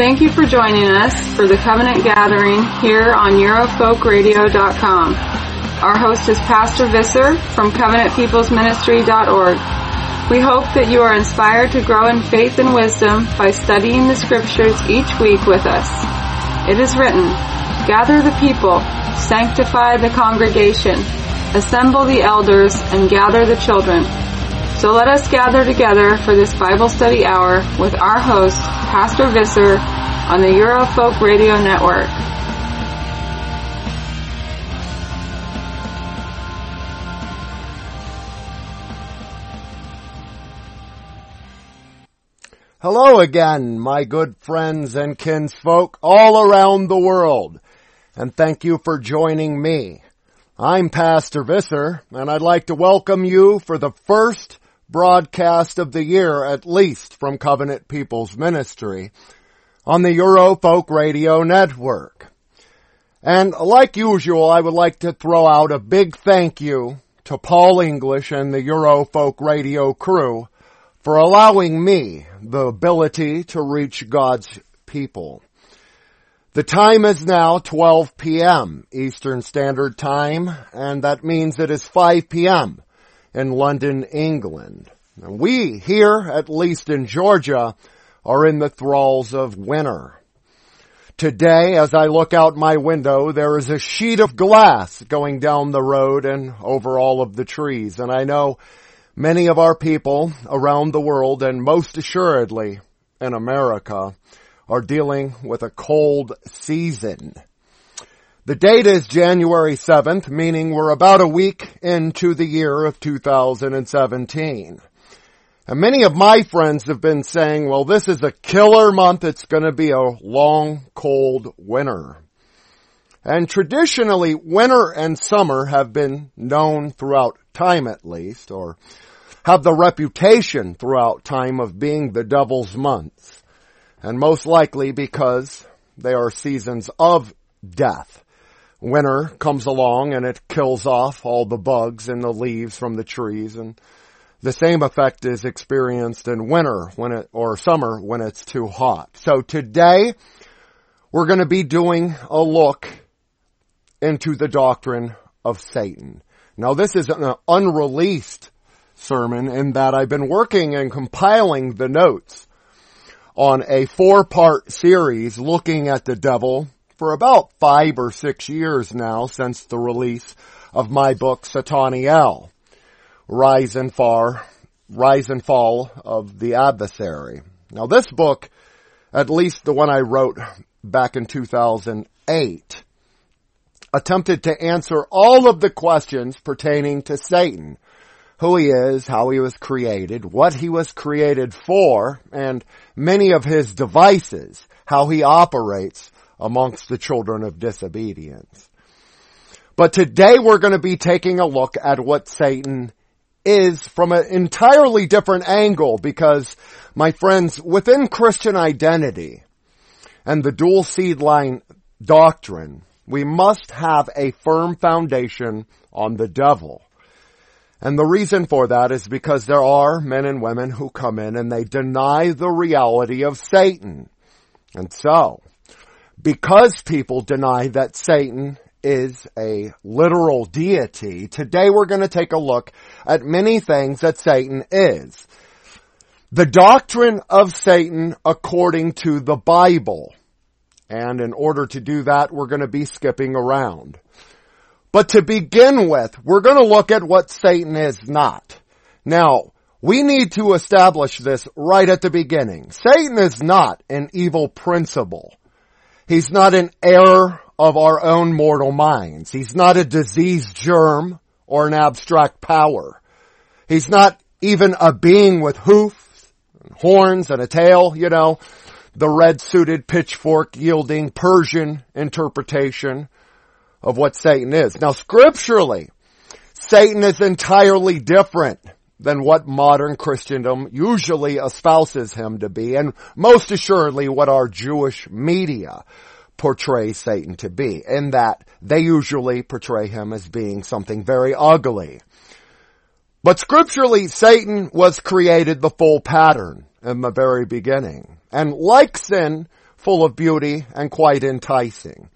Thank you for joining us for the Covenant Gathering here on EurofolkRadio.com. Our host is Pastor Visser from CovenantPeoplesMinistry.org. We hope that you are inspired to grow in faith and wisdom by studying the scriptures each week with us. It is written, Gather the people, sanctify the congregation, assemble the elders, and gather the children. So let us gather together for this Bible study hour with our host, Pastor Visser, on the Eurofolk Radio Network. Hello again, my good friends and kinsfolk all around the world, and thank you for joining me. I'm Pastor Visser, and I'd like to welcome you for the first broadcast of the year, at least from Covenant People's Ministry, on the Eurofolk Radio Network. And like usual, I would like to throw out a big thank you to Paul English and the Eurofolk Radio crew for allowing me the ability to reach God's people. The time is now 12 p.m. Eastern Standard Time, and that means it is 5 p.m in London, England. And we here, at least in Georgia, are in the thralls of winter. Today, as I look out my window, there is a sheet of glass going down the road and over all of the trees. And I know many of our people around the world, and most assuredly in America, are dealing with a cold season. The date is January 7th, meaning we're about a week into the year of 2017. And many of my friends have been saying, well, this is a killer month. It's going to be a long, cold winter. And traditionally, winter and summer have been known throughout time at least, or have the reputation throughout time of being the devil's months. And most likely because they are seasons of death winter comes along and it kills off all the bugs and the leaves from the trees and the same effect is experienced in winter when it, or summer when it's too hot. So today we're going to be doing a look into the doctrine of Satan. Now this is an unreleased sermon in that I've been working and compiling the notes on a four part series looking at the devil for about five or six years now since the release of my book Sataniel, Rise and Fall, Rise and Fall of the Adversary. Now this book, at least the one I wrote back in 2008, attempted to answer all of the questions pertaining to Satan. Who he is, how he was created, what he was created for, and many of his devices, how he operates, amongst the children of disobedience. But today we're going to be taking a look at what Satan is from an entirely different angle because my friends, within Christian identity and the dual seed line doctrine, we must have a firm foundation on the devil. And the reason for that is because there are men and women who come in and they deny the reality of Satan. And so, because people deny that Satan is a literal deity, today we're going to take a look at many things that Satan is. The doctrine of Satan according to the Bible. And in order to do that, we're going to be skipping around. But to begin with, we're going to look at what Satan is not. Now, we need to establish this right at the beginning. Satan is not an evil principle. He's not an error of our own mortal minds. He's not a diseased germ or an abstract power. He's not even a being with hoofs, and horns, and a tail, you know, the red suited pitchfork yielding Persian interpretation of what Satan is. Now scripturally, Satan is entirely different than what modern Christendom usually espouses him to be, and most assuredly what our Jewish media portray Satan to be, in that they usually portray him as being something very ugly. But scripturally, Satan was created the full pattern in the very beginning. And like sin, full of beauty, and quite enticing.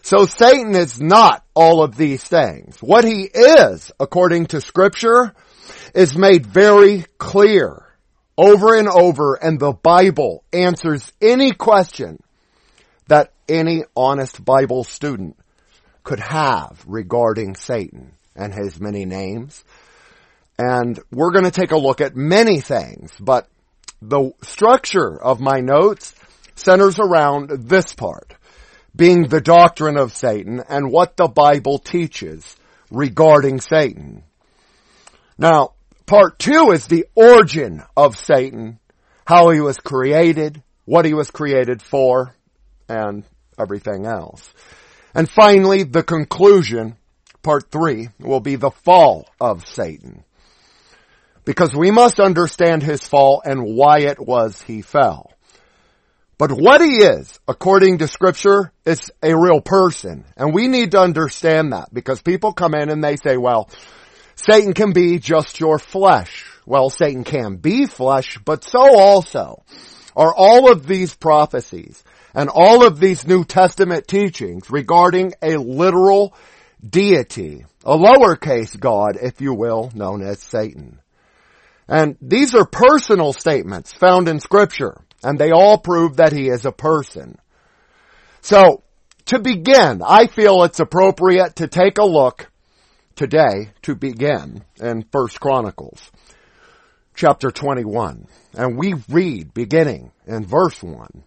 So Satan is not all of these things. What he is, according to scripture, is made very clear over and over and the Bible answers any question that any honest Bible student could have regarding Satan and his many names. And we're going to take a look at many things, but the structure of my notes centers around this part, being the doctrine of Satan and what the Bible teaches regarding Satan. Now, part two is the origin of Satan, how he was created, what he was created for, and everything else. And finally, the conclusion, part three, will be the fall of Satan. Because we must understand his fall and why it was he fell. But what he is, according to scripture, is a real person. And we need to understand that because people come in and they say, well, Satan can be just your flesh. Well, Satan can be flesh, but so also are all of these prophecies and all of these New Testament teachings regarding a literal deity, a lowercase God, if you will, known as Satan. And these are personal statements found in scripture, and they all prove that he is a person. So, to begin, I feel it's appropriate to take a look today to begin in First Chronicles chapter 21. And we read beginning in verse 1.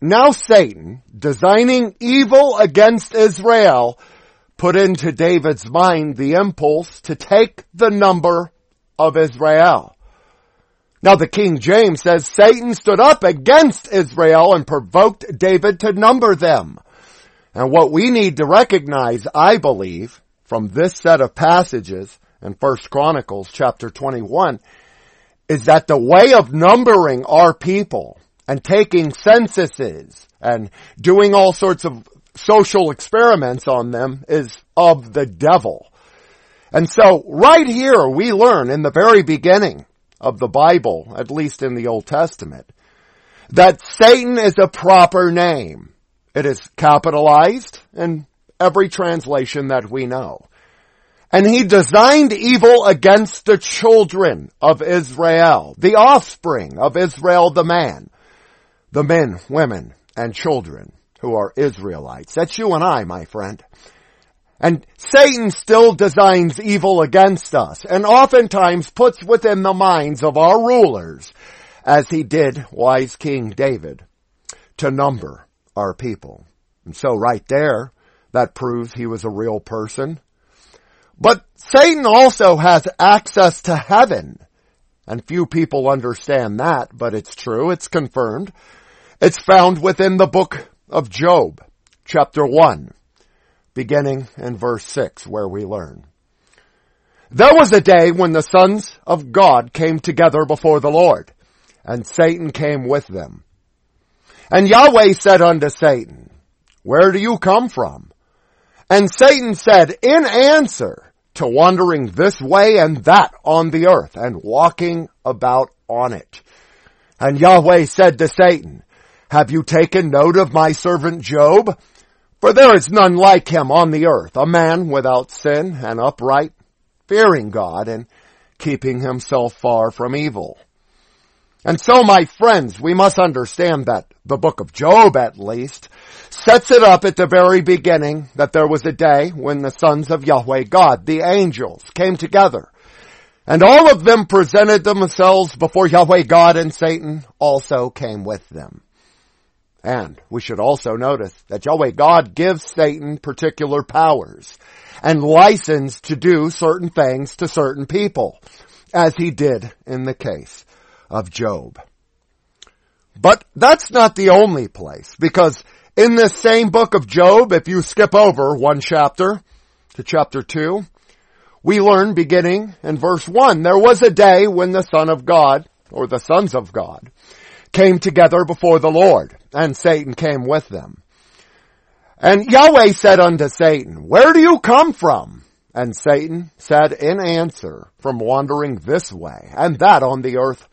Now Satan, designing evil against Israel, put into David's mind the impulse to take the number of Israel. Now the King James says Satan stood up against Israel and provoked David to number them. And what we need to recognize, I believe, from this set of passages in First Chronicles chapter 21 is that the way of numbering our people and taking censuses and doing all sorts of social experiments on them is of the devil. And so right here we learn in the very beginning of the Bible, at least in the Old Testament, that Satan is a proper name. It is capitalized in every translation that we know. And he designed evil against the children of Israel, the offspring of Israel the man the men, women, and children who are Israelites. That's you and I, my friend. And Satan still designs evil against us and oftentimes puts within the minds of our rulers, as he did wise King David, to number our people. And so right there, that proves he was a real person. But Satan also has access to heaven. And few people understand that, but it's true. It's confirmed. It's found within the book of Job, chapter 1, beginning in verse 6, where we learn. There was a day when the sons of God came together before the Lord, and Satan came with them. And Yahweh said unto Satan, Where do you come from? And Satan said, In answer to wandering this way and that on the earth, and walking about on it. And Yahweh said to Satan, have you taken note of my servant Job? For there is none like him on the earth, a man without sin and upright, fearing God and keeping himself far from evil. And so my friends, we must understand that the book of Job at least sets it up at the very beginning that there was a day when the sons of Yahweh God, the angels, came together. And all of them presented themselves before Yahweh God and Satan also came with them. And we should also notice that Yahweh God gives Satan particular powers and license to do certain things to certain people, as he did in the case of Job. But that's not the only place, because in this same book of Job, if you skip over one chapter to chapter two, we learn beginning in verse one, there was a day when the Son of God, or the sons of God, came together before the Lord, and Satan came with them. And Yahweh said unto Satan, Where do you come from? And Satan said in answer, From wandering this way and that on the earth,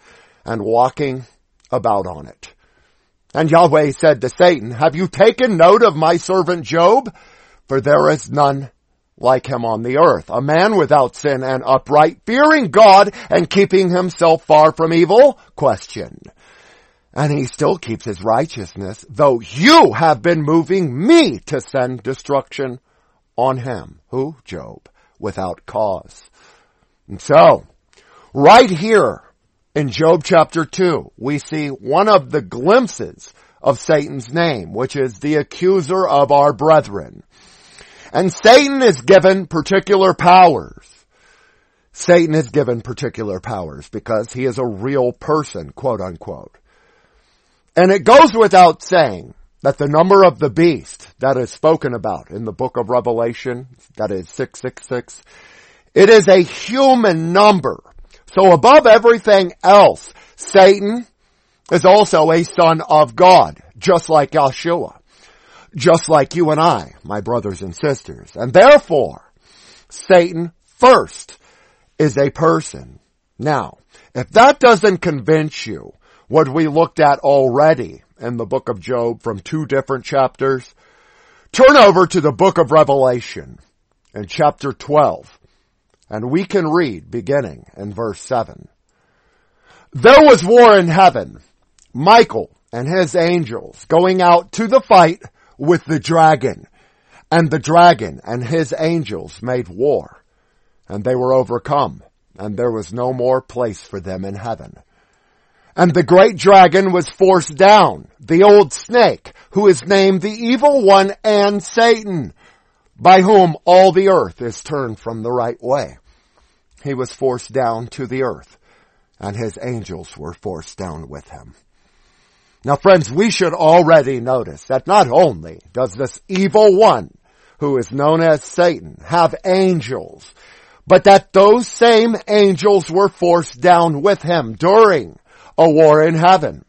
and walking about on it. And Yahweh said to Satan, have you taken note of my servant Job? For there is none like him on the earth, a man without sin and upright, fearing God and keeping himself far from evil? Question. And he still keeps his righteousness, though you have been moving me to send destruction on him. Who? Job. Without cause. And so, right here in Job chapter 2, we see one of the glimpses of Satan's name, which is the accuser of our brethren. And Satan is given particular powers. Satan is given particular powers because he is a real person, quote unquote. And it goes without saying that the number of the beast that is spoken about in the book of Revelation, that is 666, it is a human number. So above everything else, Satan is also a son of God, just like Yeshua just like you and I, my brothers and sisters. And therefore, Satan first is a person. Now, if that doesn't convince you what we looked at already in the book of Job from two different chapters, turn over to the book of Revelation in chapter 12 and we can read beginning in verse 7. There was war in heaven. Michael and his angels going out to the fight with the dragon. And the dragon and his angels made war. And they were overcome. And there was no more place for them in heaven. And the great dragon was forced down, the old snake, who is named the evil one and Satan, by whom all the earth is turned from the right way. He was forced down to the earth, and his angels were forced down with him. Now friends, we should already notice that not only does this evil one, who is known as Satan, have angels, but that those same angels were forced down with him during a war in heaven.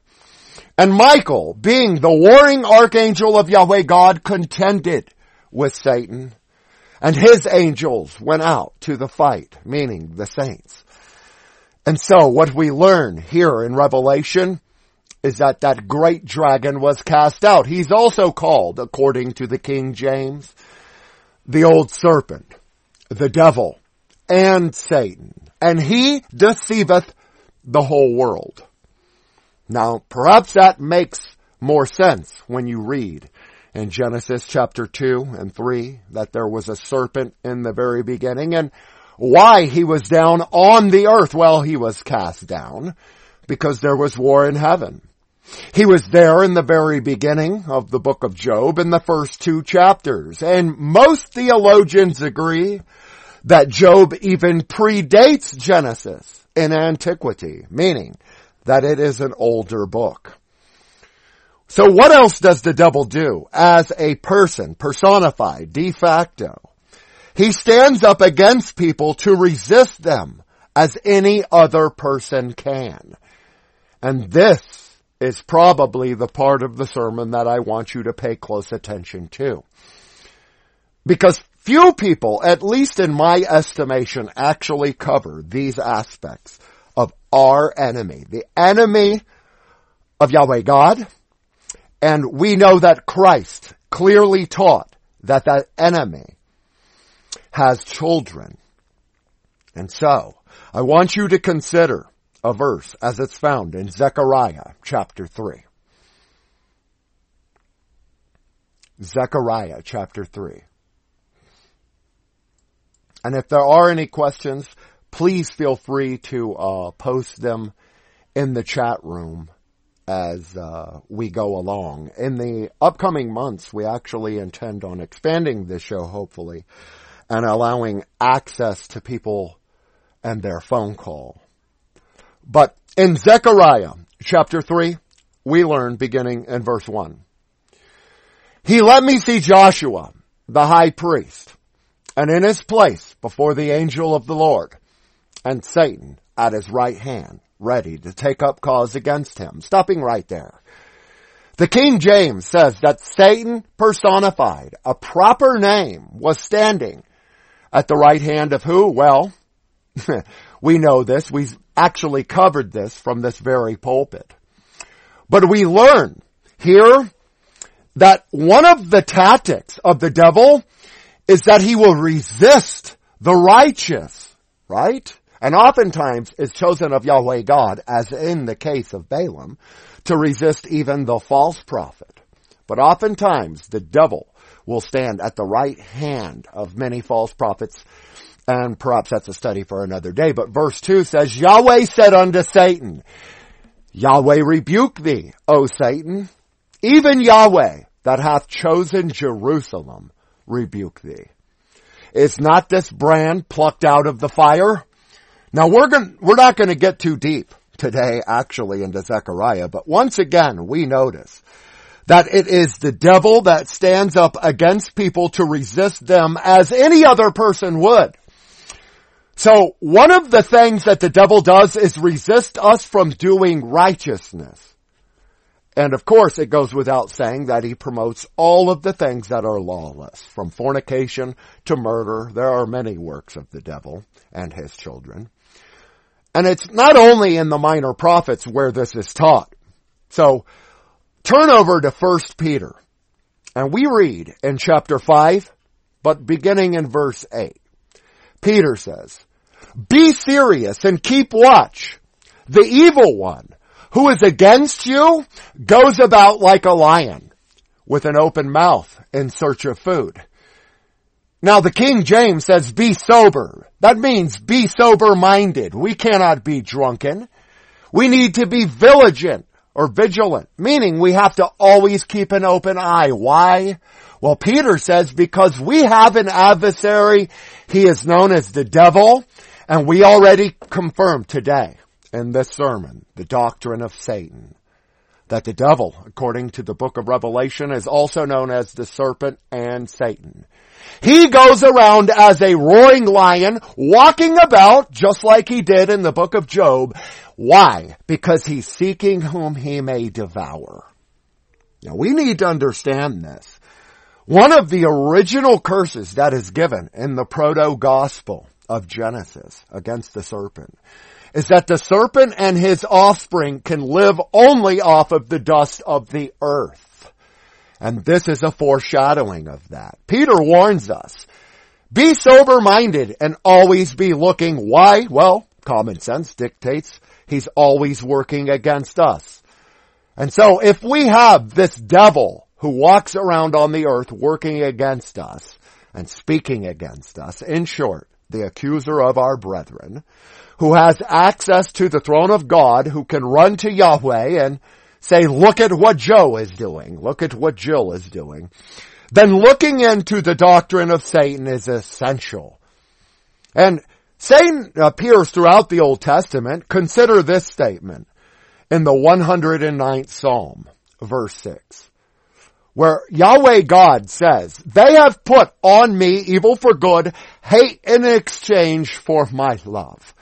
And Michael, being the warring archangel of Yahweh God, contended with Satan, and his angels went out to the fight, meaning the saints. And so what we learn here in Revelation is that that great dragon was cast out. He's also called, according to the King James, the old serpent, the devil, and Satan. And he deceiveth the whole world. Now, perhaps that makes more sense when you read in Genesis chapter 2 and 3 that there was a serpent in the very beginning and why he was down on the earth. Well, he was cast down because there was war in heaven. He was there in the very beginning of the book of Job in the first two chapters. And most theologians agree that Job even predates Genesis in antiquity, meaning that it is an older book. So what else does the devil do as a person personified de facto? He stands up against people to resist them as any other person can. And this is probably the part of the sermon that I want you to pay close attention to. Because few people, at least in my estimation, actually cover these aspects of our enemy. The enemy of Yahweh God. And we know that Christ clearly taught that that enemy has children. And so, I want you to consider a verse as it's found in Zechariah chapter 3. Zechariah chapter 3. And if there are any questions, please feel free to uh, post them in the chat room as uh, we go along. In the upcoming months, we actually intend on expanding this show, hopefully, and allowing access to people and their phone call. But in Zechariah chapter 3, we learn beginning in verse 1. He let me see Joshua, the high priest, and in his place before the angel of the Lord, and Satan at his right hand, ready to take up cause against him. Stopping right there. The King James says that Satan personified, a proper name, was standing at the right hand of who? Well, we know this. We actually covered this from this very pulpit. But we learn here that one of the tactics of the devil is that he will resist the righteous, right? And oftentimes is chosen of Yahweh God, as in the case of Balaam, to resist even the false prophet. But oftentimes the devil will stand at the right hand of many false prophets and perhaps that's a study for another day. But verse 2 says, Yahweh said unto Satan, Yahweh rebuke thee, O Satan. Even Yahweh that hath chosen Jerusalem rebuke thee. Is not this brand plucked out of the fire? Now we're going we're not going to get too deep today actually into Zechariah, but once again we notice that it is the devil that stands up against people to resist them as any other person would. So one of the things that the devil does is resist us from doing righteousness. And of course, it goes without saying that he promotes all of the things that are lawless, from fornication to murder. There are many works of the devil and his children. And it's not only in the minor prophets where this is taught. So turn over to 1 Peter and we read in chapter 5, but beginning in verse 8. Peter says, be serious and keep watch. The evil one who is against you goes about like a lion with an open mouth in search of food. Now the King James says be sober. That means be sober minded. We cannot be drunken. We need to be vigilant or vigilant, meaning we have to always keep an open eye. Why? Well, Peter says because we have an adversary. He is known as the devil and we already confirmed today in this sermon the doctrine of Satan. That the devil, according to the book of Revelation, is also known as the serpent and Satan. He goes around as a roaring lion, walking about just like he did in the book of Job. Why? Because he's seeking whom he may devour. Now we need to understand this. One of the original curses that is given in the proto-gospel of Genesis against the serpent is that the serpent and his offspring can live only off of the dust of the earth. And this is a foreshadowing of that. Peter warns us, be sober minded and always be looking. Why? Well, common sense dictates he's always working against us. And so if we have this devil who walks around on the earth working against us and speaking against us, in short, the accuser of our brethren, who has access to the throne of God, who can run to Yahweh and say, look at what Joe is doing, look at what Jill is doing, then looking into the doctrine of Satan is essential. And Satan appears throughout the Old Testament. Consider this statement in the 109th Psalm, verse 6 where Yahweh God says, they have put on me evil for good, hate in exchange for my love.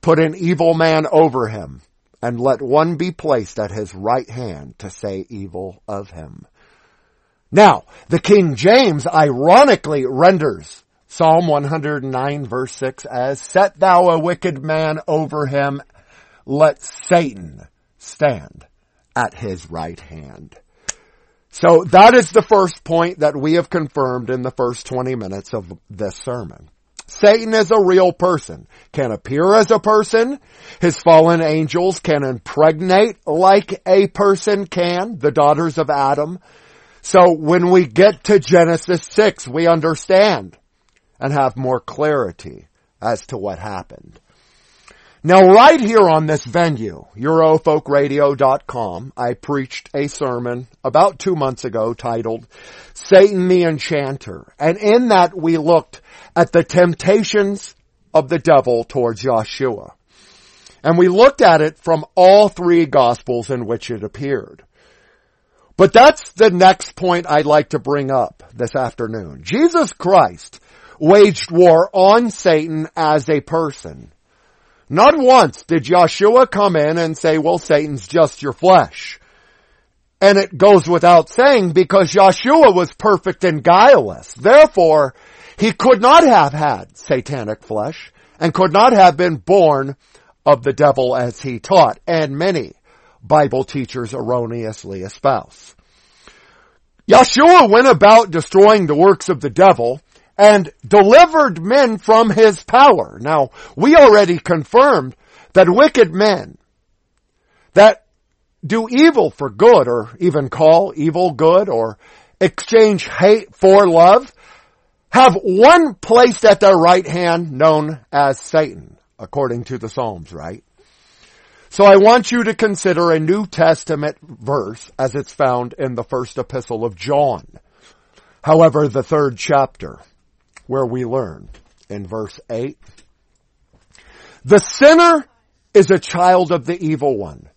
Put an evil man over him and let one be placed at his right hand to say evil of him. Now, the King James ironically renders Psalm 109 verse 6 as, set thou a wicked man over him, let Satan stand at his right hand. So that is the first point that we have confirmed in the first 20 minutes of this sermon. Satan is a real person, can appear as a person. His fallen angels can impregnate like a person can, the daughters of Adam. So when we get to Genesis 6, we understand and have more clarity as to what happened. Now right here on this venue, Eurofolkradio.com, I preached a sermon about two months ago titled Satan the Enchanter. And in that we looked at the temptations of the devil towards Yeshua. And we looked at it from all three gospels in which it appeared. But that's the next point I'd like to bring up this afternoon. Jesus Christ waged war on Satan as a person. Not once did Yeshua come in and say, well, Satan's just your flesh. And it goes without saying because Yeshua was perfect and guileless. Therefore, he could not have had satanic flesh and could not have been born of the devil as he taught. And many Bible teachers erroneously espouse. Yeshua went about destroying the works of the devil and delivered men from his power. Now, we already confirmed that wicked men that do evil for good or even call evil good or exchange hate for love have one placed at their right hand known as Satan, according to the Psalms, right? So I want you to consider a New Testament verse as it's found in the first epistle of John. However, the third chapter, where we learn in verse 8, the sinner is a child of the evil one.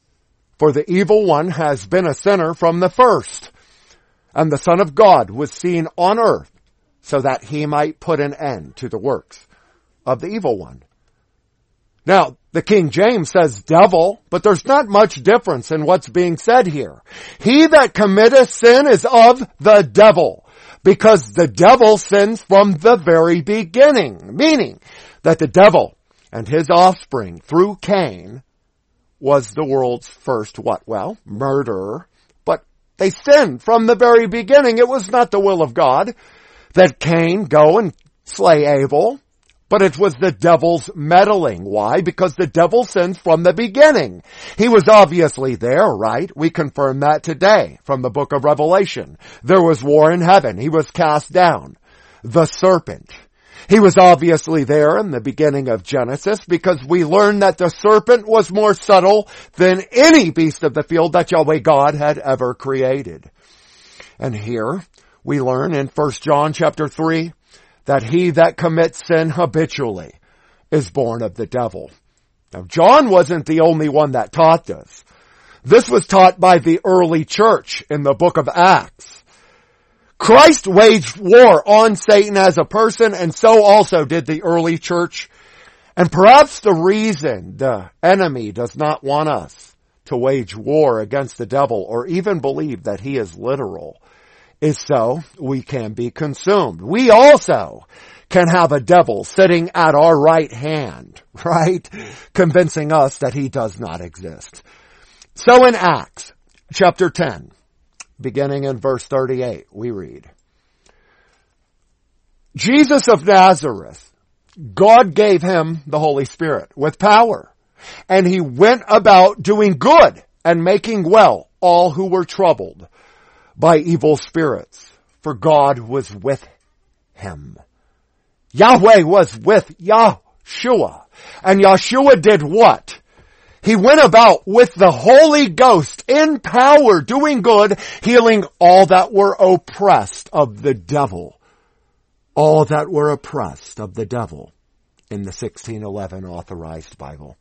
For the evil one has been a sinner from the first. And the Son of God was seen on earth so that he might put an end to the works of the evil one. Now, the King James says devil, but there's not much difference in what's being said here. He that committeth sin is of the devil, because the devil sins from the very beginning, meaning that the devil and his offspring through Cain was the world's first what? Well, murderer. But they sinned from the very beginning. It was not the will of God that Cain go and slay Abel. But it was the devil's meddling. Why? Because the devil sinned from the beginning. He was obviously there, right? We confirm that today from the book of Revelation. There was war in heaven. He was cast down. The serpent he was obviously there in the beginning of Genesis because we learn that the serpent was more subtle than any beast of the field that Yahweh God had ever created. And here we learn in 1 John chapter 3 that he that commits sin habitually is born of the devil. Now John wasn't the only one that taught this. This was taught by the early church in the book of Acts. Christ waged war on Satan as a person and so also did the early church. And perhaps the reason the enemy does not want us to wage war against the devil or even believe that he is literal is so we can be consumed. We also can have a devil sitting at our right hand, right? Convincing us that he does not exist. So in Acts chapter 10, beginning in verse 38, we read, Jesus of Nazareth, God gave him the Holy Spirit with power, and he went about doing good and making well all who were troubled by evil spirits, for God was with him. Yahweh was with Yahshua, and Yahshua did what? He went about with the Holy Ghost in power, doing good, healing all that were oppressed of the devil. All that were oppressed of the devil in the 1611 authorized Bible.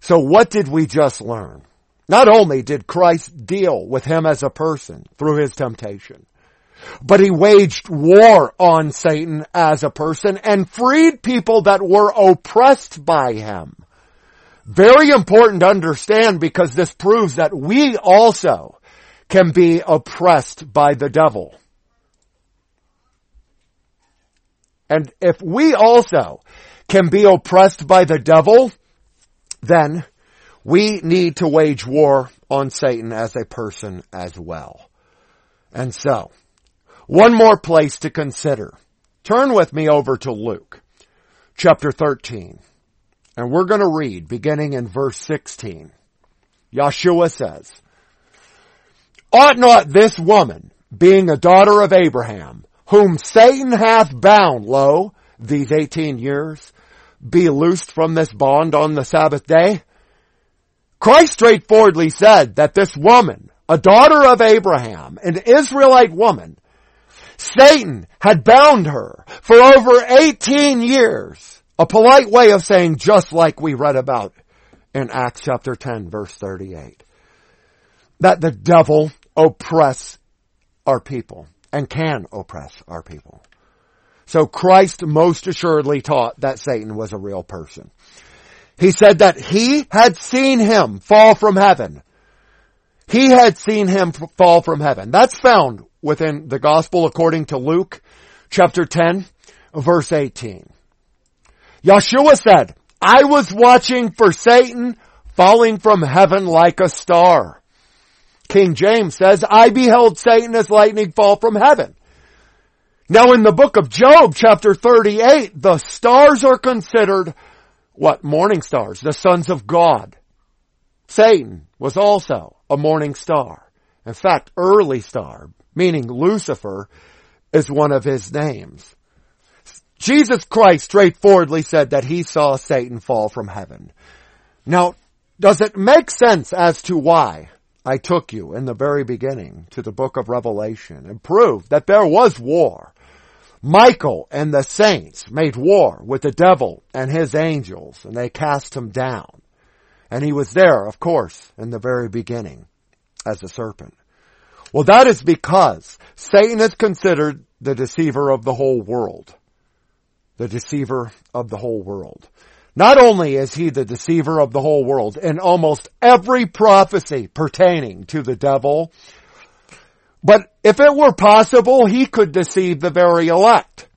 So what did we just learn? Not only did Christ deal with him as a person through his temptation, but he waged war on Satan as a person and freed people that were oppressed by him. Very important to understand because this proves that we also can be oppressed by the devil. And if we also can be oppressed by the devil, then we need to wage war on Satan as a person as well. And so, one more place to consider. Turn with me over to Luke, chapter 13. And we're going to read beginning in verse 16. Yeshua says, Ought not this woman, being a daughter of Abraham, whom Satan hath bound, lo, these 18 years, be loosed from this bond on the Sabbath day? Christ straightforwardly said that this woman, a daughter of Abraham, an Israelite woman, Satan had bound her for over 18 years a polite way of saying just like we read about in Acts chapter 10 verse 38. That the devil oppress our people and can oppress our people. So Christ most assuredly taught that Satan was a real person. He said that he had seen him fall from heaven. He had seen him fall from heaven. That's found within the gospel according to Luke chapter 10 verse 18. Yeshua said, I was watching for Satan falling from heaven like a star. King James says, I beheld Satan as lightning fall from heaven. Now in the book of Job, chapter 38, the stars are considered what? Morning stars, the sons of God. Satan was also a morning star. In fact, early star, meaning Lucifer, is one of his names. Jesus Christ straightforwardly said that he saw Satan fall from heaven. Now, does it make sense as to why I took you in the very beginning to the book of Revelation and proved that there was war? Michael and the saints made war with the devil and his angels and they cast him down. And he was there, of course, in the very beginning as a serpent. Well, that is because Satan is considered the deceiver of the whole world. The deceiver of the whole world. Not only is he the deceiver of the whole world in almost every prophecy pertaining to the devil, but if it were possible, he could deceive the very elect.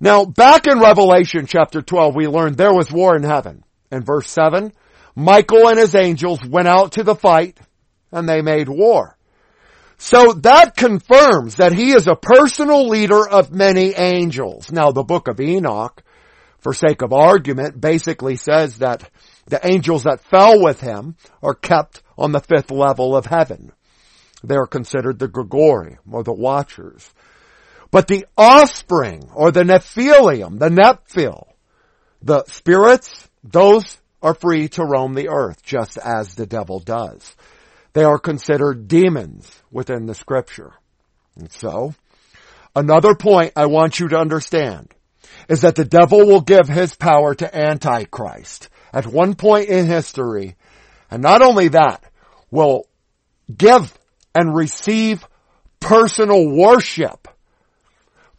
Now, back in Revelation chapter 12, we learned there was war in heaven. In verse 7, Michael and his angels went out to the fight and they made war. So that confirms that he is a personal leader of many angels. Now the book of Enoch, for sake of argument, basically says that the angels that fell with him are kept on the fifth level of heaven. They are considered the Grigori or the Watchers. But the offspring or the Nephilim, the Nephil, the spirits, those are free to roam the earth just as the devil does. They are considered demons within the scripture. And so, another point I want you to understand is that the devil will give his power to Antichrist at one point in history. And not only that, will give and receive personal worship.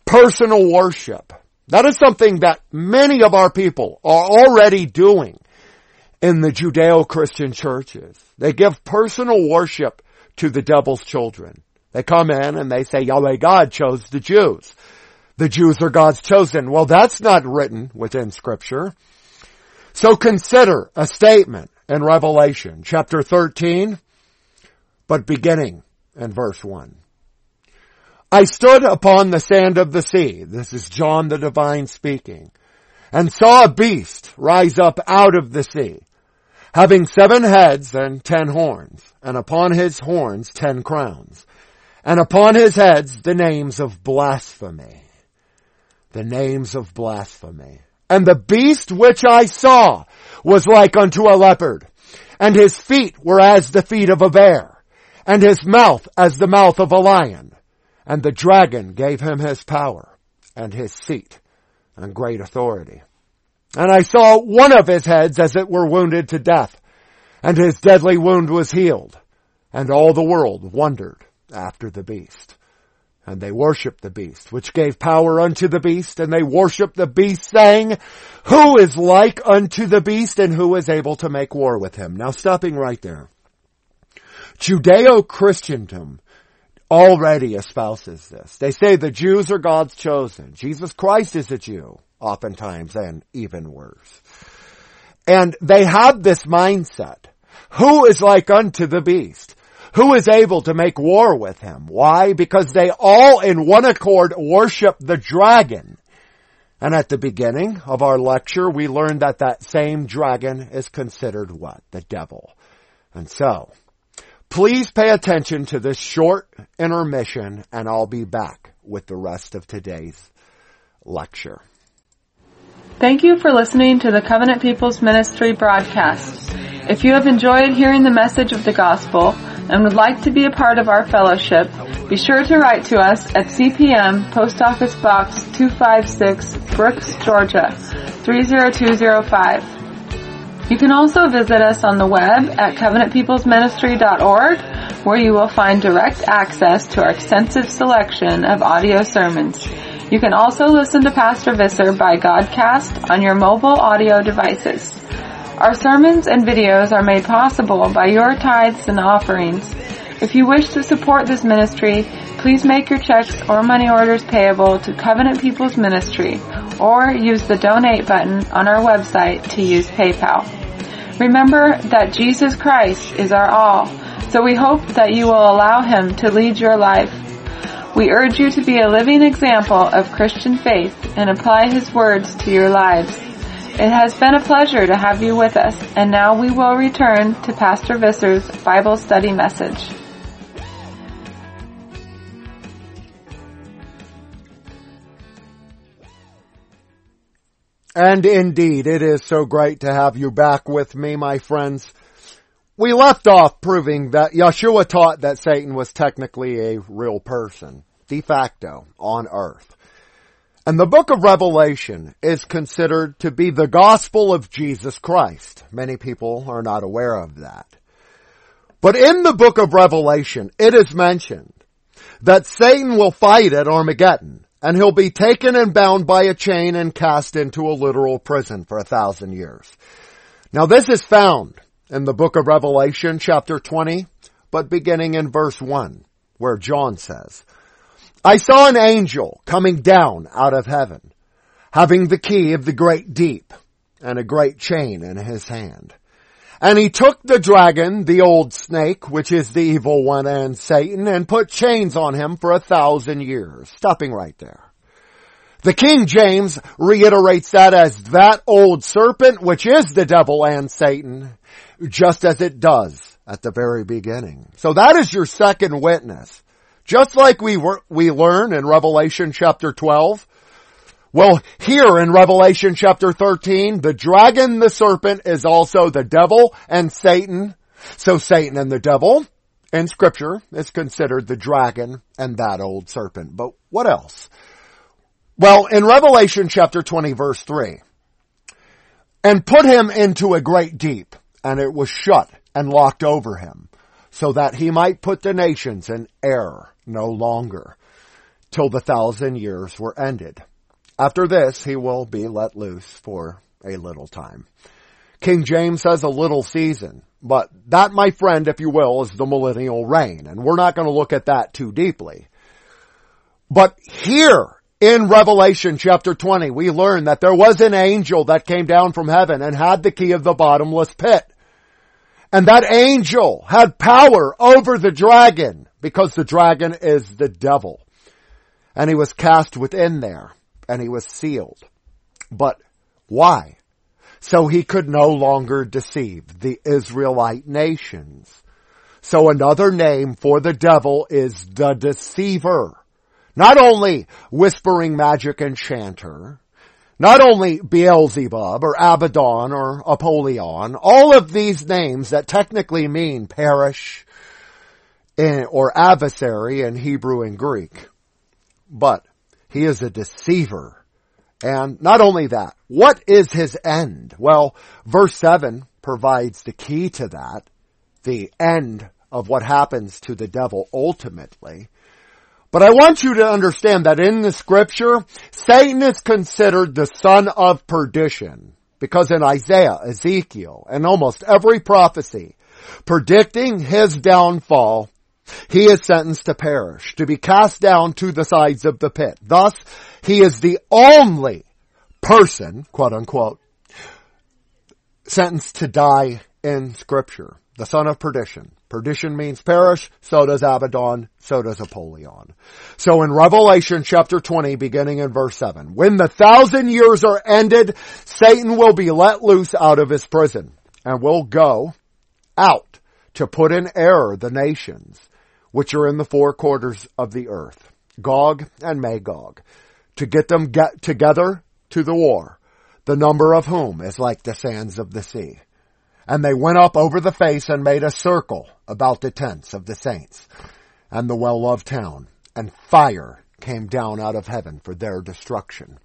Personal worship. That is something that many of our people are already doing in the Judeo-Christian churches. They give personal worship to the devil's children. They come in and they say Yahweh God chose the Jews. The Jews are God's chosen. Well, that's not written within scripture. So consider a statement in Revelation chapter 13, but beginning in verse 1. I stood upon the sand of the sea. This is John the divine speaking and saw a beast rise up out of the sea having seven heads and ten horns, and upon his horns ten crowns, and upon his heads the names of blasphemy. The names of blasphemy. And the beast which I saw was like unto a leopard, and his feet were as the feet of a bear, and his mouth as the mouth of a lion. And the dragon gave him his power, and his seat, and great authority. And I saw one of his heads as it were wounded to death, and his deadly wound was healed, and all the world wondered after the beast. And they worshipped the beast, which gave power unto the beast, and they worshipped the beast, saying, Who is like unto the beast, and who is able to make war with him? Now stopping right there. Judeo-Christendom already espouses this. They say the Jews are God's chosen. Jesus Christ is a Jew oftentimes, and even worse. And they have this mindset. Who is like unto the beast? Who is able to make war with him? Why? Because they all in one accord worship the dragon. And at the beginning of our lecture, we learned that that same dragon is considered what? The devil. And so, please pay attention to this short intermission and I'll be back with the rest of today's lecture. Thank you for listening to the Covenant People's Ministry broadcast. If you have enjoyed hearing the message of the gospel and would like to be a part of our fellowship, be sure to write to us at CPM Post Office Box 256, Brooks, Georgia 30205. You can also visit us on the web at covenantpeoplesministry.org where you will find direct access to our extensive selection of audio sermons. You can also listen to Pastor Visser by Godcast on your mobile audio devices. Our sermons and videos are made possible by your tithes and offerings. If you wish to support this ministry, please make your checks or money orders payable to Covenant People's Ministry or use the donate button on our website to use PayPal. Remember that Jesus Christ is our all, so we hope that you will allow Him to lead your life. We urge you to be a living example of Christian faith and apply His words to your lives. It has been a pleasure to have you with us, and now we will return to Pastor Visser's Bible study message. And indeed, it is so great to have you back with me, my friends. We left off proving that Yeshua taught that Satan was technically a real person, de facto, on earth. And the book of Revelation is considered to be the gospel of Jesus Christ. Many people are not aware of that. But in the book of Revelation, it is mentioned that Satan will fight at Armageddon and he'll be taken and bound by a chain and cast into a literal prison for a thousand years. Now this is found in the book of Revelation chapter 20, but beginning in verse 1, where John says, I saw an angel coming down out of heaven, having the key of the great deep and a great chain in his hand. And he took the dragon, the old snake, which is the evil one and Satan, and put chains on him for a thousand years. Stopping right there. The King James reiterates that as that old serpent, which is the devil and Satan, just as it does at the very beginning. So that is your second witness. Just like we were, we learn in Revelation chapter 12, well, here in Revelation chapter 13, the dragon, the serpent, is also the devil and Satan. So Satan and the devil in scripture is considered the dragon and that old serpent. But what else? Well, in Revelation chapter 20 verse 3, and put him into a great deep, and it was shut and locked over him, so that he might put the nations in error no longer, till the thousand years were ended. After this, he will be let loose for a little time. King James says a little season, but that, my friend, if you will, is the millennial reign, and we're not going to look at that too deeply. But here in Revelation chapter 20, we learn that there was an angel that came down from heaven and had the key of the bottomless pit. And that angel had power over the dragon because the dragon is the devil. And he was cast within there and he was sealed. But why? So he could no longer deceive the Israelite nations. So another name for the devil is the deceiver. Not only whispering magic enchanter, not only Beelzebub or Abaddon or Apollyon, all of these names that technically mean perish in, or adversary in Hebrew and Greek. But he is a deceiver. And not only that, what is his end? Well, verse 7 provides the key to that, the end of what happens to the devil ultimately. But I want you to understand that in the scripture, Satan is considered the son of perdition. Because in Isaiah, Ezekiel, and almost every prophecy predicting his downfall, he is sentenced to perish, to be cast down to the sides of the pit. Thus, he is the only person, quote unquote, sentenced to die in scripture. The son of perdition. Perdition means perish, so does Abaddon, so does Apollyon. So in Revelation chapter 20, beginning in verse 7, when the thousand years are ended, Satan will be let loose out of his prison and will go out to put in error the nations which are in the four quarters of the earth, Gog and Magog, to get them get together to the war, the number of whom is like the sands of the sea. And they went up over the face and made a circle about the tents of the saints and the well-loved town, and fire came down out of heaven for their destruction.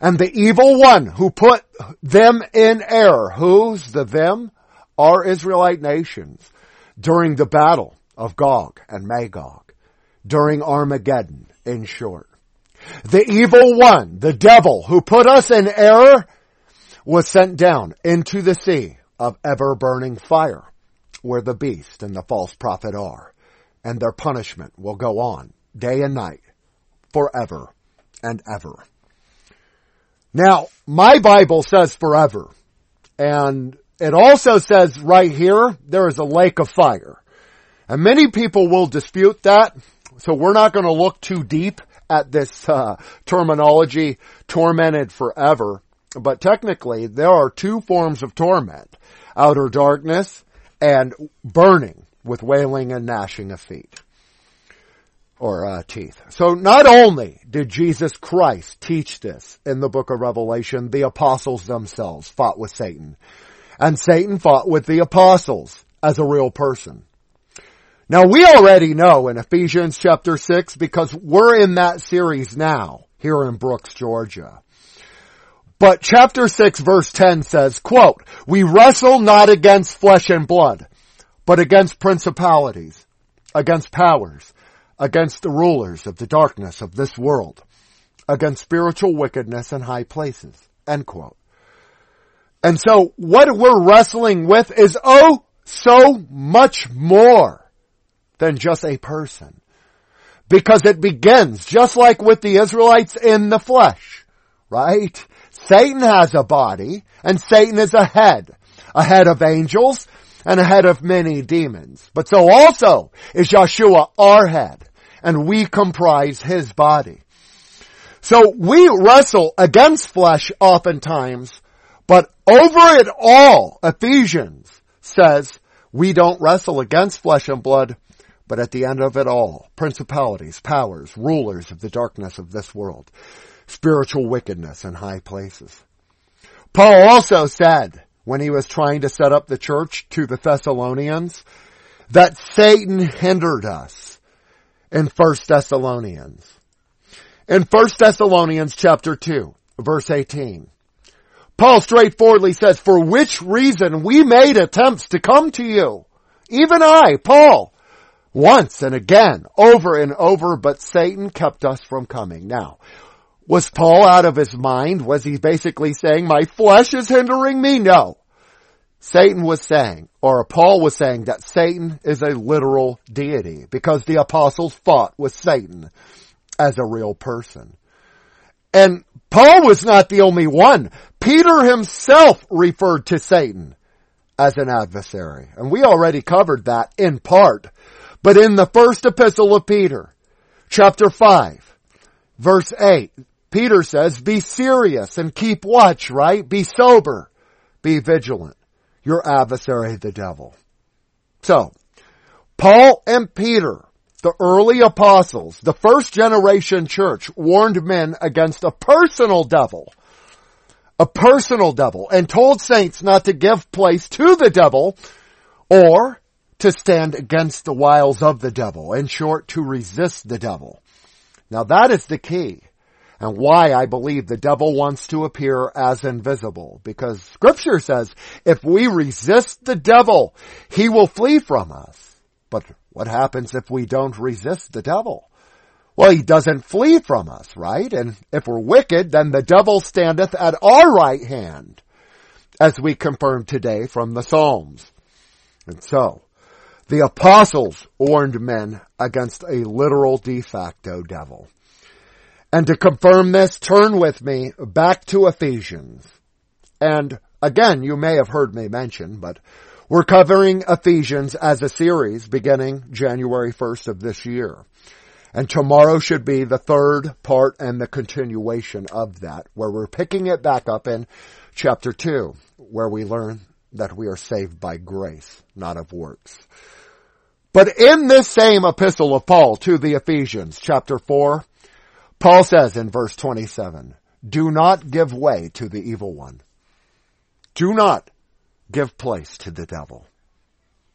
And the evil one who put them in error, who's the them? Are Israelite nations during the battle of Gog and Magog during Armageddon, in short. The evil one, the devil who put us in error was sent down into the sea of ever burning fire where the beast and the false prophet are and their punishment will go on day and night forever and ever. Now, my Bible says forever and it also says right here, there is a lake of fire. And many people will dispute that, so we're not going to look too deep at this uh, terminology, tormented forever. But technically, there are two forms of torment. Outer darkness and burning with wailing and gnashing of feet or uh, teeth. So not only did Jesus Christ teach this in the book of Revelation, the apostles themselves fought with Satan. And Satan fought with the apostles as a real person. Now we already know in Ephesians chapter 6 because we're in that series now here in Brooks, Georgia. But chapter 6 verse 10 says, quote, we wrestle not against flesh and blood, but against principalities, against powers, against the rulers of the darkness of this world, against spiritual wickedness in high places. End quote. And so what we're wrestling with is oh so much more than just a person. Because it begins just like with the Israelites in the flesh, right? Satan has a body and Satan is a head. A head of angels and a head of many demons. But so also is Yeshua our head and we comprise his body. So we wrestle against flesh oftentimes, but over it all, Ephesians says we don't wrestle against flesh and blood, but at the end of it all, principalities, powers, rulers of the darkness of this world, spiritual wickedness in high places. Paul also said when he was trying to set up the church to the Thessalonians that Satan hindered us in 1 Thessalonians. In 1 Thessalonians chapter 2, verse 18, Paul straightforwardly says, for which reason we made attempts to come to you. Even I, Paul, once and again, over and over, but Satan kept us from coming. Now, was Paul out of his mind? Was he basically saying, my flesh is hindering me? No. Satan was saying, or Paul was saying that Satan is a literal deity because the apostles fought with Satan as a real person. And Paul was not the only one. Peter himself referred to Satan as an adversary. And we already covered that in part. But in the first epistle of Peter, chapter 5, verse 8, Peter says, be serious and keep watch, right? Be sober, be vigilant your adversary, the devil. So, Paul and Peter, the early apostles, the first generation church warned men against a personal devil. A personal devil and told saints not to give place to the devil or to stand against the wiles of the devil. In short, to resist the devil. Now that is the key and why I believe the devil wants to appear as invisible. Because scripture says if we resist the devil, he will flee from us. But what happens if we don't resist the devil? Well, he doesn't flee from us, right? And if we're wicked, then the devil standeth at our right hand, as we confirm today from the Psalms. And so, the apostles warned men against a literal de facto devil. And to confirm this, turn with me back to Ephesians. And again, you may have heard me mention, but we're covering Ephesians as a series beginning January 1st of this year. And tomorrow should be the third part and the continuation of that, where we're picking it back up in chapter 2, where we learn that we are saved by grace, not of works. But in this same epistle of Paul to the Ephesians, chapter 4, Paul says in verse 27, do not give way to the evil one. Do not give place to the devil.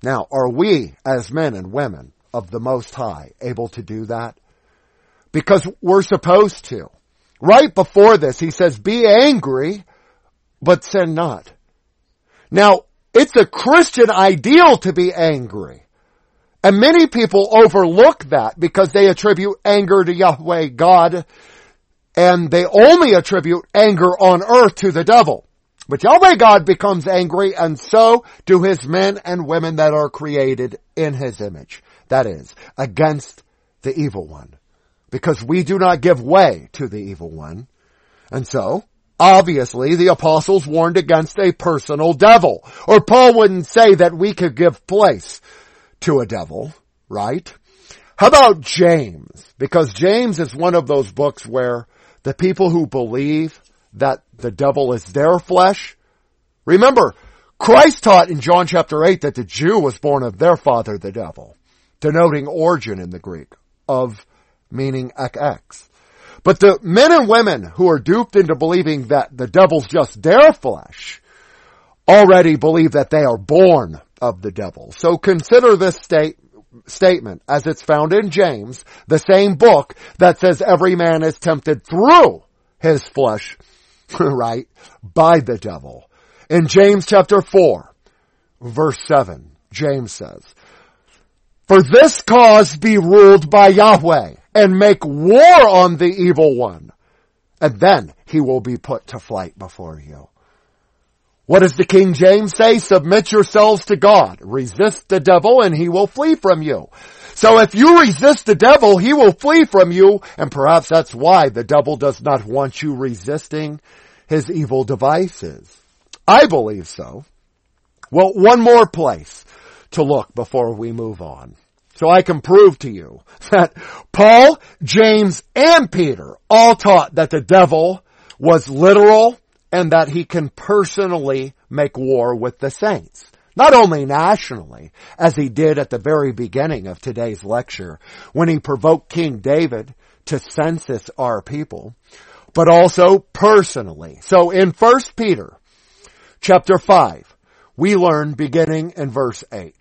Now, are we as men and women of the Most High able to do that? Because we're supposed to. Right before this, he says, be angry, but sin not. Now, it's a Christian ideal to be angry. And many people overlook that because they attribute anger to Yahweh God and they only attribute anger on earth to the devil. But Yahweh God becomes angry and so do his men and women that are created in his image. That is, against the evil one. Because we do not give way to the evil one. And so, Obviously, the apostles warned against a personal devil, or Paul wouldn't say that we could give place to a devil, right? How about James? Because James is one of those books where the people who believe that the devil is their flesh, remember, Christ taught in John chapter 8 that the Jew was born of their father, the devil, denoting origin in the Greek, of meaning XX. But the men and women who are duped into believing that the devil's just their flesh already believe that they are born of the devil. So consider this state, statement as it's found in James, the same book that says every man is tempted through his flesh, right, by the devil. In James chapter 4, verse 7, James says, For this cause be ruled by Yahweh, and make war on the evil one, and then he will be put to flight before you. What does the King James say? Submit yourselves to God. Resist the devil and he will flee from you. So if you resist the devil, he will flee from you, and perhaps that's why the devil does not want you resisting his evil devices. I believe so. Well, one more place to look before we move on. So I can prove to you that Paul, James, and Peter all taught that the devil was literal and that he can personally make war with the saints. Not only nationally, as he did at the very beginning of today's lecture, when he provoked King David to census our people, but also personally. So in 1 Peter chapter 5, we learn beginning in verse 8.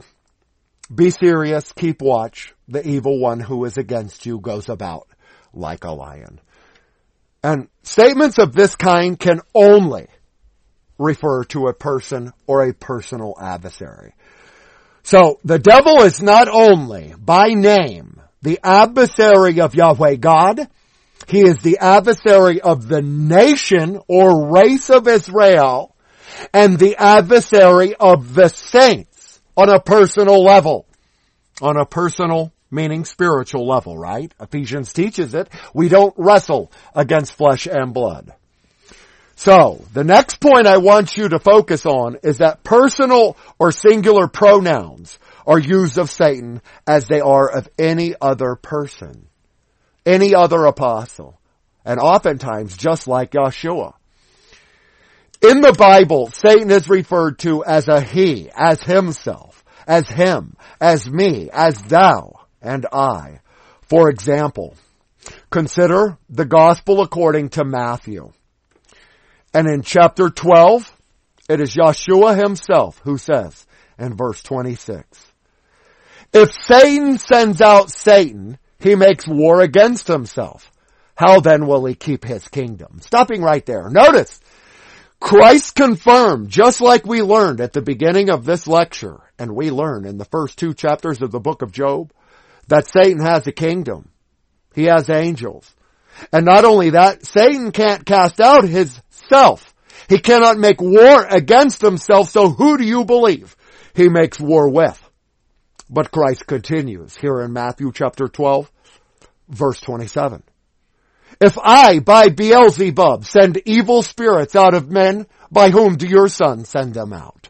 Be serious, keep watch. The evil one who is against you goes about like a lion. And statements of this kind can only refer to a person or a personal adversary. So the devil is not only by name the adversary of Yahweh God, he is the adversary of the nation or race of Israel and the adversary of the saints on a personal level. On a personal meaning spiritual level, right? Ephesians teaches it. We don't wrestle against flesh and blood. So, the next point I want you to focus on is that personal or singular pronouns are used of Satan as they are of any other person, any other apostle, and oftentimes just like Yeshua. In the Bible, Satan is referred to as a he, as himself, as him, as me, as thou, and I. For example, consider the gospel according to Matthew. And in chapter 12, it is Yeshua himself who says in verse 26, if Satan sends out Satan, he makes war against himself. How then will he keep his kingdom? Stopping right there. Notice, Christ confirmed, just like we learned at the beginning of this lecture, and we learn in the first two chapters of the book of Job, that Satan has a kingdom. He has angels. And not only that, Satan can't cast out his self. He cannot make war against himself, so who do you believe he makes war with? But Christ continues here in Matthew chapter 12, verse 27. If I, by Beelzebub, send evil spirits out of men, by whom do your sons send them out?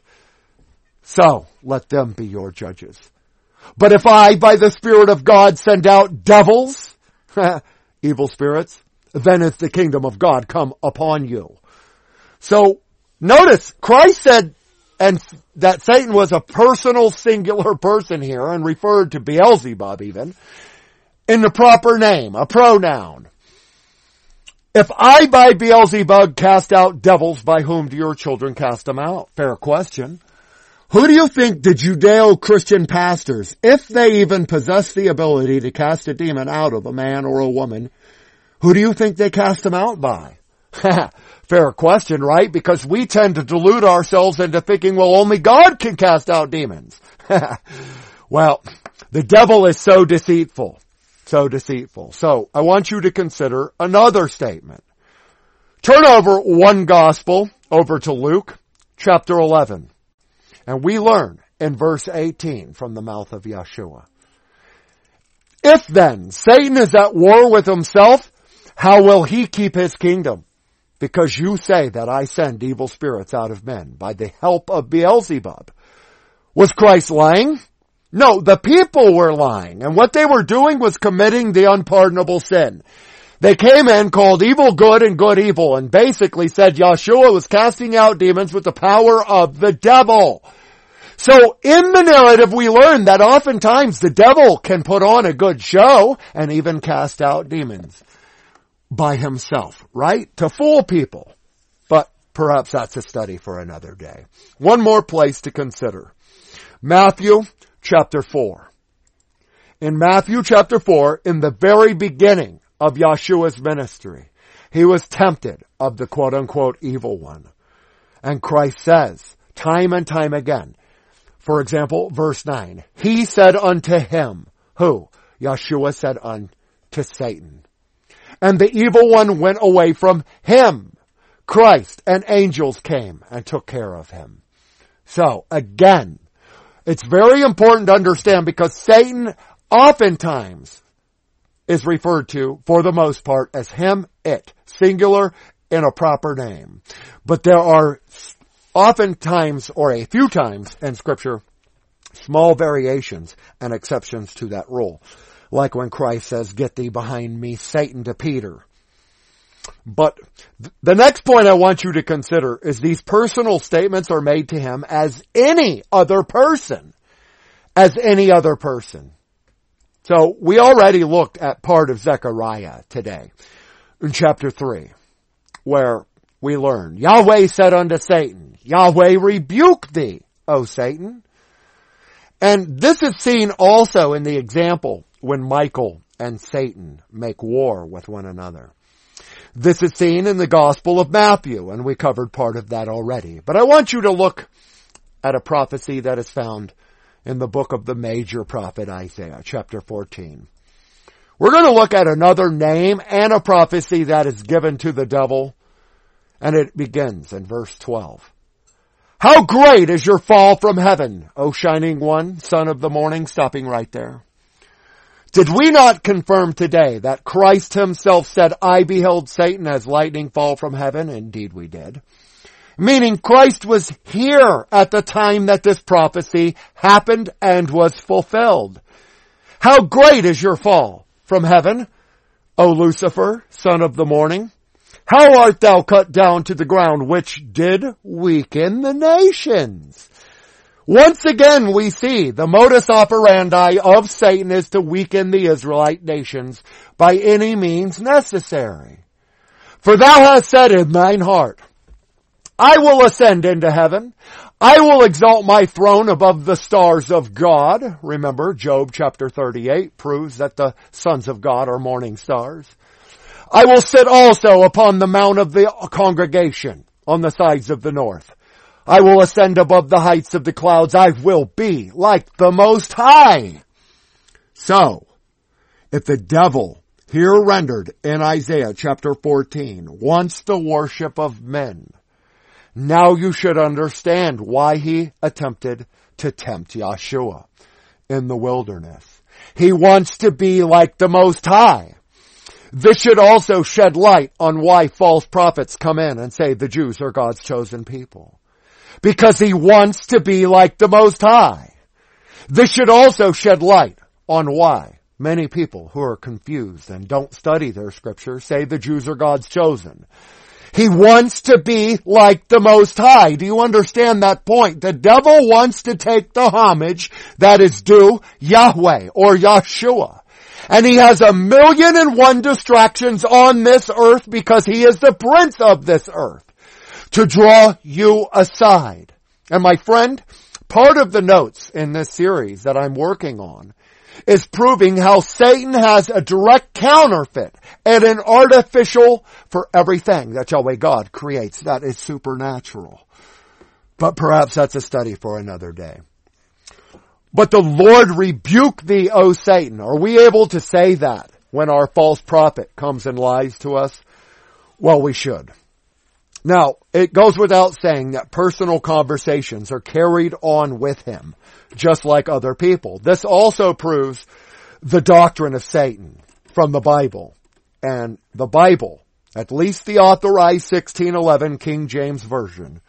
So, let them be your judges. But if I, by the Spirit of God, send out devils, evil spirits, then is the kingdom of God come upon you. So notice Christ said and that Satan was a personal singular person here and referred to Beelzebub even in the proper name, a pronoun. If I by Beelzebub cast out devils, by whom do your children cast them out? Fair question. Who do you think the Judeo-Christian pastors, if they even possess the ability to cast a demon out of a man or a woman, who do you think they cast them out by? Fair question, right? Because we tend to delude ourselves into thinking, well, only God can cast out demons. well, the devil is so deceitful. So deceitful. So, I want you to consider another statement. Turn over one gospel over to Luke chapter 11. And we learn in verse 18 from the mouth of Yeshua. If then Satan is at war with himself, how will he keep his kingdom? because you say that I send evil spirits out of men by the help of Beelzebub. Was Christ lying? No, the people were lying, and what they were doing was committing the unpardonable sin. They came in, called evil good and good evil, and basically said Yeshua was casting out demons with the power of the devil. So in the narrative we learn that oftentimes the devil can put on a good show and even cast out demons by himself, right? To fool people. But perhaps that's a study for another day. One more place to consider. Matthew chapter 4. In Matthew chapter 4, in the very beginning of Yeshua's ministry, he was tempted of the quote unquote evil one. And Christ says, time and time again, for example, verse 9, he said unto him, who? Yeshua said unto Satan. And the evil one went away from him. Christ and angels came and took care of him. So again, it's very important to understand because Satan oftentimes is referred to, for the most part, as him, it, singular in a proper name. But there are oftentimes, or a few times in scripture, small variations and exceptions to that rule. Like when Christ says, get thee behind me, Satan to Peter. But the next point I want you to consider is these personal statements are made to him as any other person. As any other person. So we already looked at part of Zechariah today in chapter 3 where we learn Yahweh said unto Satan, Yahweh rebuke thee, O Satan. And this is seen also in the example when Michael and Satan make war with one another. This is seen in the Gospel of Matthew, and we covered part of that already. But I want you to look at a prophecy that is found in the book of the major prophet Isaiah, chapter 14. We're going to look at another name and a prophecy that is given to the devil, and it begins in verse 12. How great is your fall from heaven, O shining one, son of the morning, stopping right there. Did we not confirm today that Christ himself said, I beheld Satan as lightning fall from heaven? Indeed we did. Meaning Christ was here at the time that this prophecy happened and was fulfilled. How great is your fall from heaven, O Lucifer, son of the morning? How art thou cut down to the ground, which did weaken the nations? Once again we see the modus operandi of Satan is to weaken the Israelite nations by any means necessary. For thou hast said in thine heart, I will ascend into heaven. I will exalt my throne above the stars of God. Remember, Job chapter 38 proves that the sons of God are morning stars. I will sit also upon the mount of the congregation on the sides of the north. I will ascend above the heights of the clouds. I will be like the most high. So, if the devil here rendered in Isaiah chapter 14 wants the worship of men, now you should understand why he attempted to tempt Yeshua in the wilderness. He wants to be like the Most High. This should also shed light on why false prophets come in and say the Jews are God's chosen people. Because he wants to be like the Most High. This should also shed light on why many people who are confused and don't study their scripture say the Jews are God's chosen. He wants to be like the Most High. Do you understand that point? The devil wants to take the homage that is due Yahweh or Yeshua. And he has a million and one distractions on this earth because he is the prince of this earth to draw you aside. And my friend, part of the notes in this series that I'm working on is proving how Satan has a direct counterfeit and an artificial for everything that Yahweh God creates that is supernatural. But perhaps that's a study for another day. But the Lord rebuke thee, O Satan. Are we able to say that when our false prophet comes and lies to us? Well, we should. Now, it goes without saying that personal conversations are carried on with him, just like other people. This also proves the doctrine of Satan from the Bible. And the Bible at least the authorized 1611 King James Version,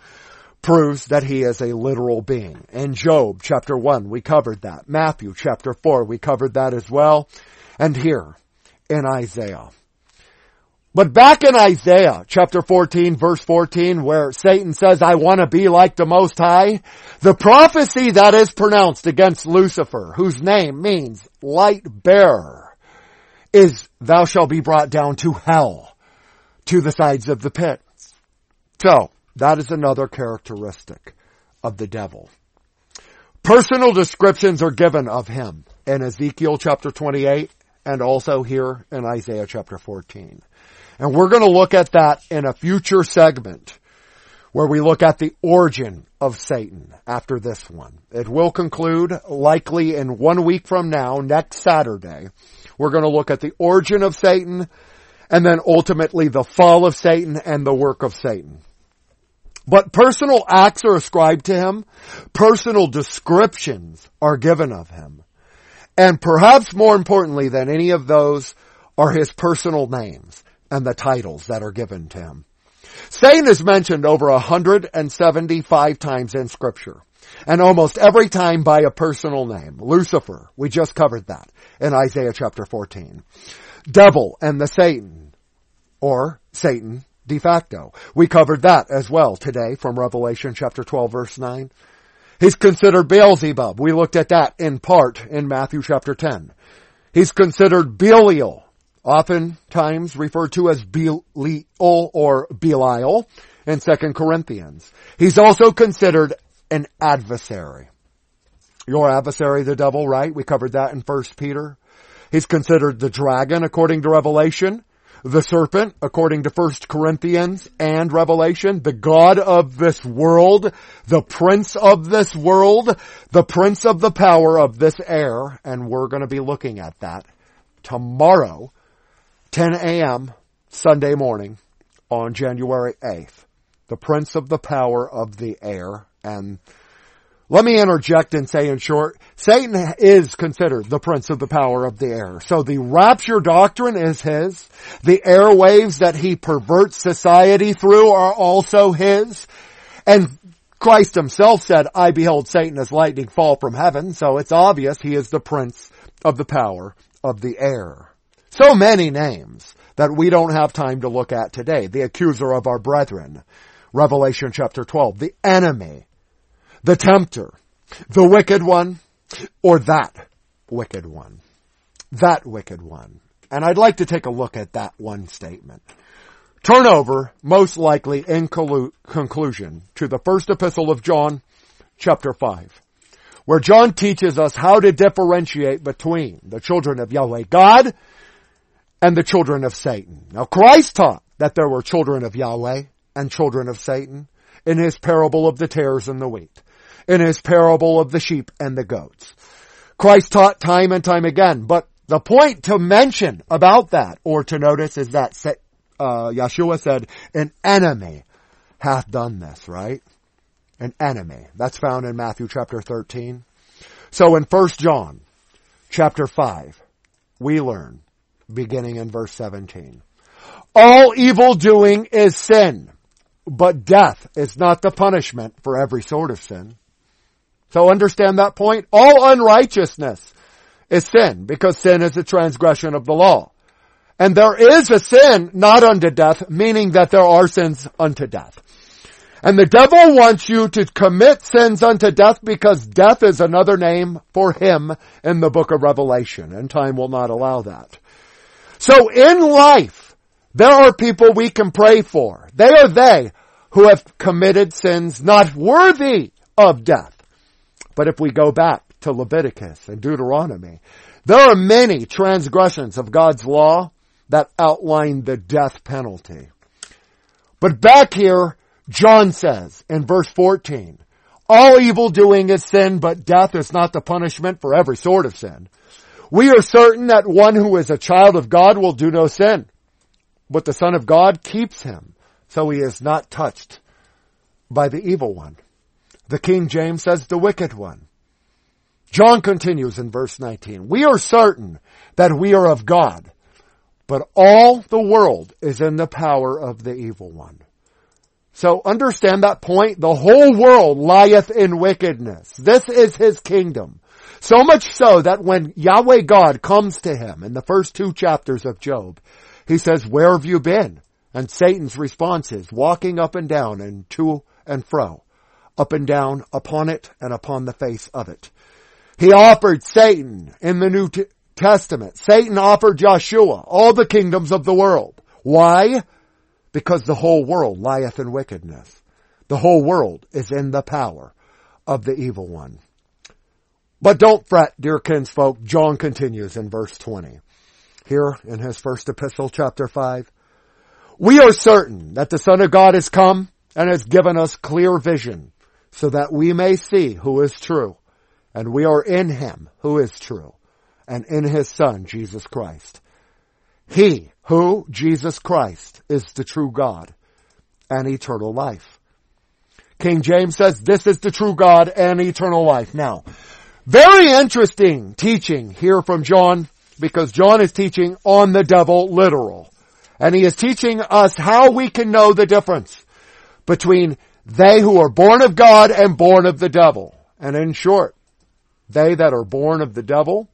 proves that he is a literal being. In Job chapter 1, we covered that. Matthew chapter 4, we covered that as well. And here in Isaiah. But back in Isaiah chapter 14 verse 14 where Satan says, I want to be like the Most High, the prophecy that is pronounced against Lucifer, whose name means light bearer, is thou shalt be brought down to hell, to the sides of the pit. So, that is another characteristic of the devil. Personal descriptions are given of him in Ezekiel chapter 28 and also here in Isaiah chapter 14. And we're going to look at that in a future segment where we look at the origin of Satan after this one. It will conclude likely in one week from now, next Saturday. We're going to look at the origin of Satan and then ultimately the fall of Satan and the work of Satan. But personal acts are ascribed to him. Personal descriptions are given of him. And perhaps more importantly than any of those are his personal names and the titles that are given to him. Satan is mentioned over 175 times in scripture. And almost every time by a personal name. Lucifer, we just covered that in Isaiah chapter 14. Devil and the Satan, or Satan de facto. We covered that as well today from Revelation chapter 12 verse 9. He's considered Beelzebub. We looked at that in part in Matthew chapter 10. He's considered Belial, oftentimes referred to as Belial or Belial in 2 Corinthians. He's also considered an adversary. Your adversary, the devil, right? We covered that in 1 Peter. He's considered the dragon according to Revelation the serpent, according to 1 Corinthians and Revelation, the God of this world, the prince of this world, the prince of the power of this air, and we're to be looking at that tomorrow, 10 a.m. Sunday morning on January 8th. The prince of the power of the air and let me interject and say in short, Satan is considered the prince of the power of the air. So the rapture doctrine is his. The airwaves that he perverts society through are also his. And Christ himself said, I beheld Satan as lightning fall from heaven. So it's obvious he is the prince of the power of the air. So many names that we don't have time to look at today. The accuser of our brethren. Revelation chapter 12. The enemy the tempter, the wicked one, or that wicked one. That wicked one. And I'd like to take a look at that one statement. Turn over, most likely in conclusion, to the first epistle of John, chapter 5, where John teaches us how to differentiate between the children of Yahweh God and the children of Satan. Now Christ taught that there were children of Yahweh and children of Satan in his parable of the tares and the wheat in his parable of the sheep and the goats. Christ taught time and time again, but the point to mention about that or to notice is that uh, Yeshua said, an enemy hath done this, right? An enemy. That's found in Matthew chapter 13. So in 1 John chapter 5, we learn, beginning in verse 17, all evil doing is sin, but death is not the punishment for every sort of sin. So understand that point. All unrighteousness is sin because sin is a transgression of the law. And there is a sin not unto death, meaning that there are sins unto death. And the devil wants you to commit sins unto death because death is another name for him in the book of Revelation, and time will not allow that. So in life, there are people we can pray for. They are they who have committed sins not worthy of death. But if we go back to Leviticus and Deuteronomy, there are many transgressions of God's law that outline the death penalty. But back here, John says in verse 14, all evil doing is sin, but death is not the punishment for every sort of sin. We are certain that one who is a child of God will do no sin, but the Son of God keeps him, so he is not touched by the evil one. The King James says the wicked one. John continues in verse 19, we are certain that we are of God. but all the world is in the power of the evil one. So understand that point. The whole world lieth in wickedness. This is his kingdom. So much so that when Yahweh God comes to him in the first two chapters of Job, he says, where have you been? And Satan's response is, walking up and down and to and fro, up and down upon it and upon the face of it. He offered Satan in the New Testament. Satan offered Yahshua all the kingdoms of the world. Why? Because the whole world lieth in wickedness. The whole world is in the power of the evil one. But don't fret, dear kinsfolk. John continues in verse 20. Here in his first epistle, chapter 5. We are certain that the Son of God has come and has given us clear vision so that we may see who is true. And we are in him who is true and in his son, Jesus Christ. He who, Jesus Christ, is the true God and eternal life. King James says this is the true God and eternal life. Now, very interesting teaching here from John because John is teaching on the devil literal. And he is teaching us how we can know the difference between they who are born of God and born of the devil. And in short, they that are born of the devil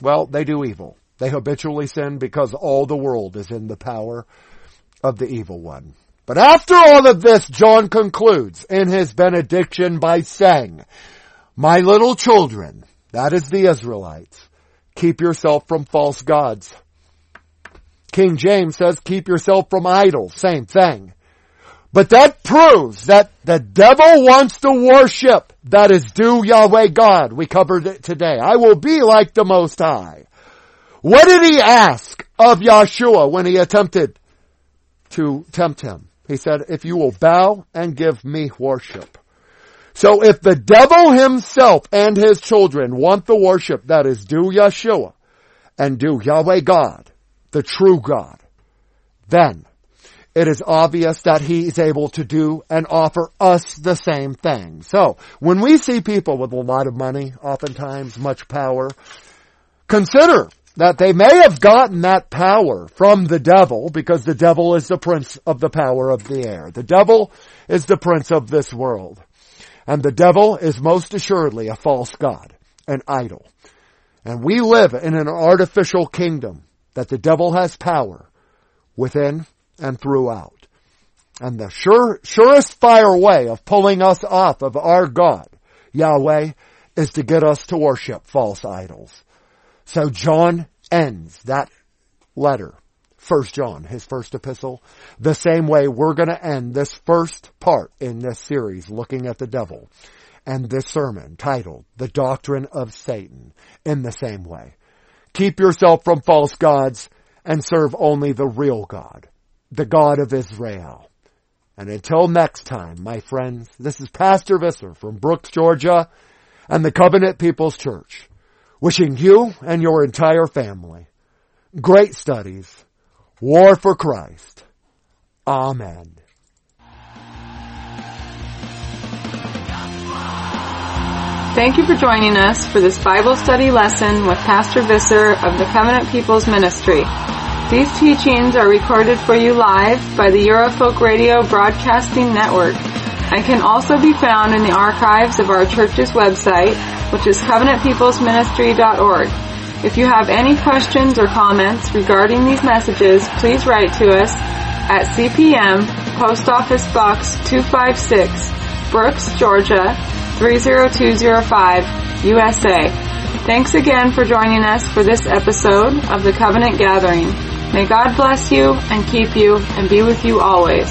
well, they do evil. They habitually sin because all the world is in the power of the evil one. But after all of this, John concludes in his benediction by saying, My little children, that is the Israelites, keep yourself from false gods. King James says, keep yourself from idols. Same thing. But that proves that the devil wants to worship that is due Yahweh God. We covered it today. I will be like the Most High. What did he ask of Yahshua when he attempted to tempt him? He said, if you will bow and give me worship. So if the devil himself and his children want the worship that is due Yeshua and due Yahweh God, the true God, then it is obvious that he is able to do and offer us the same thing. So, when we see people with a lot of money, oftentimes much power, consider that they may have gotten that power from the devil because the devil is the prince of the power of the air. The devil is the prince of this world. And the devil is most assuredly a false god, an idol. And we live in an artificial kingdom that the devil has power within and throughout. And the sure, surest fire way of pulling us off of our God, Yahweh, is to get us to worship false idols. So John ends that letter, First John, his first epistle, the same way we're going to end this first part in this series looking at the devil and this sermon titled The Doctrine of Satan in the same way. Keep yourself from false gods and serve only the real God the God of Israel. And until next time, my friends, this is Pastor Visser from Brooks, Georgia and the Covenant People's Church, wishing you and your entire family great studies, war for Christ. Amen. Thank you for joining us for this Bible study lesson with Pastor Visser of the Covenant People's Ministry. These teachings are recorded for you live by the Eurofolk Radio Broadcasting Network and can also be found in the archives of our church's website, which is covenantpeoplesministry.org. If you have any questions or comments regarding these messages, please write to us at CPM, Post Office Box 256, Brooks, Georgia 30205, USA. Thanks again for joining us for this episode of the Covenant Gathering. May God bless you and keep you and be with you always.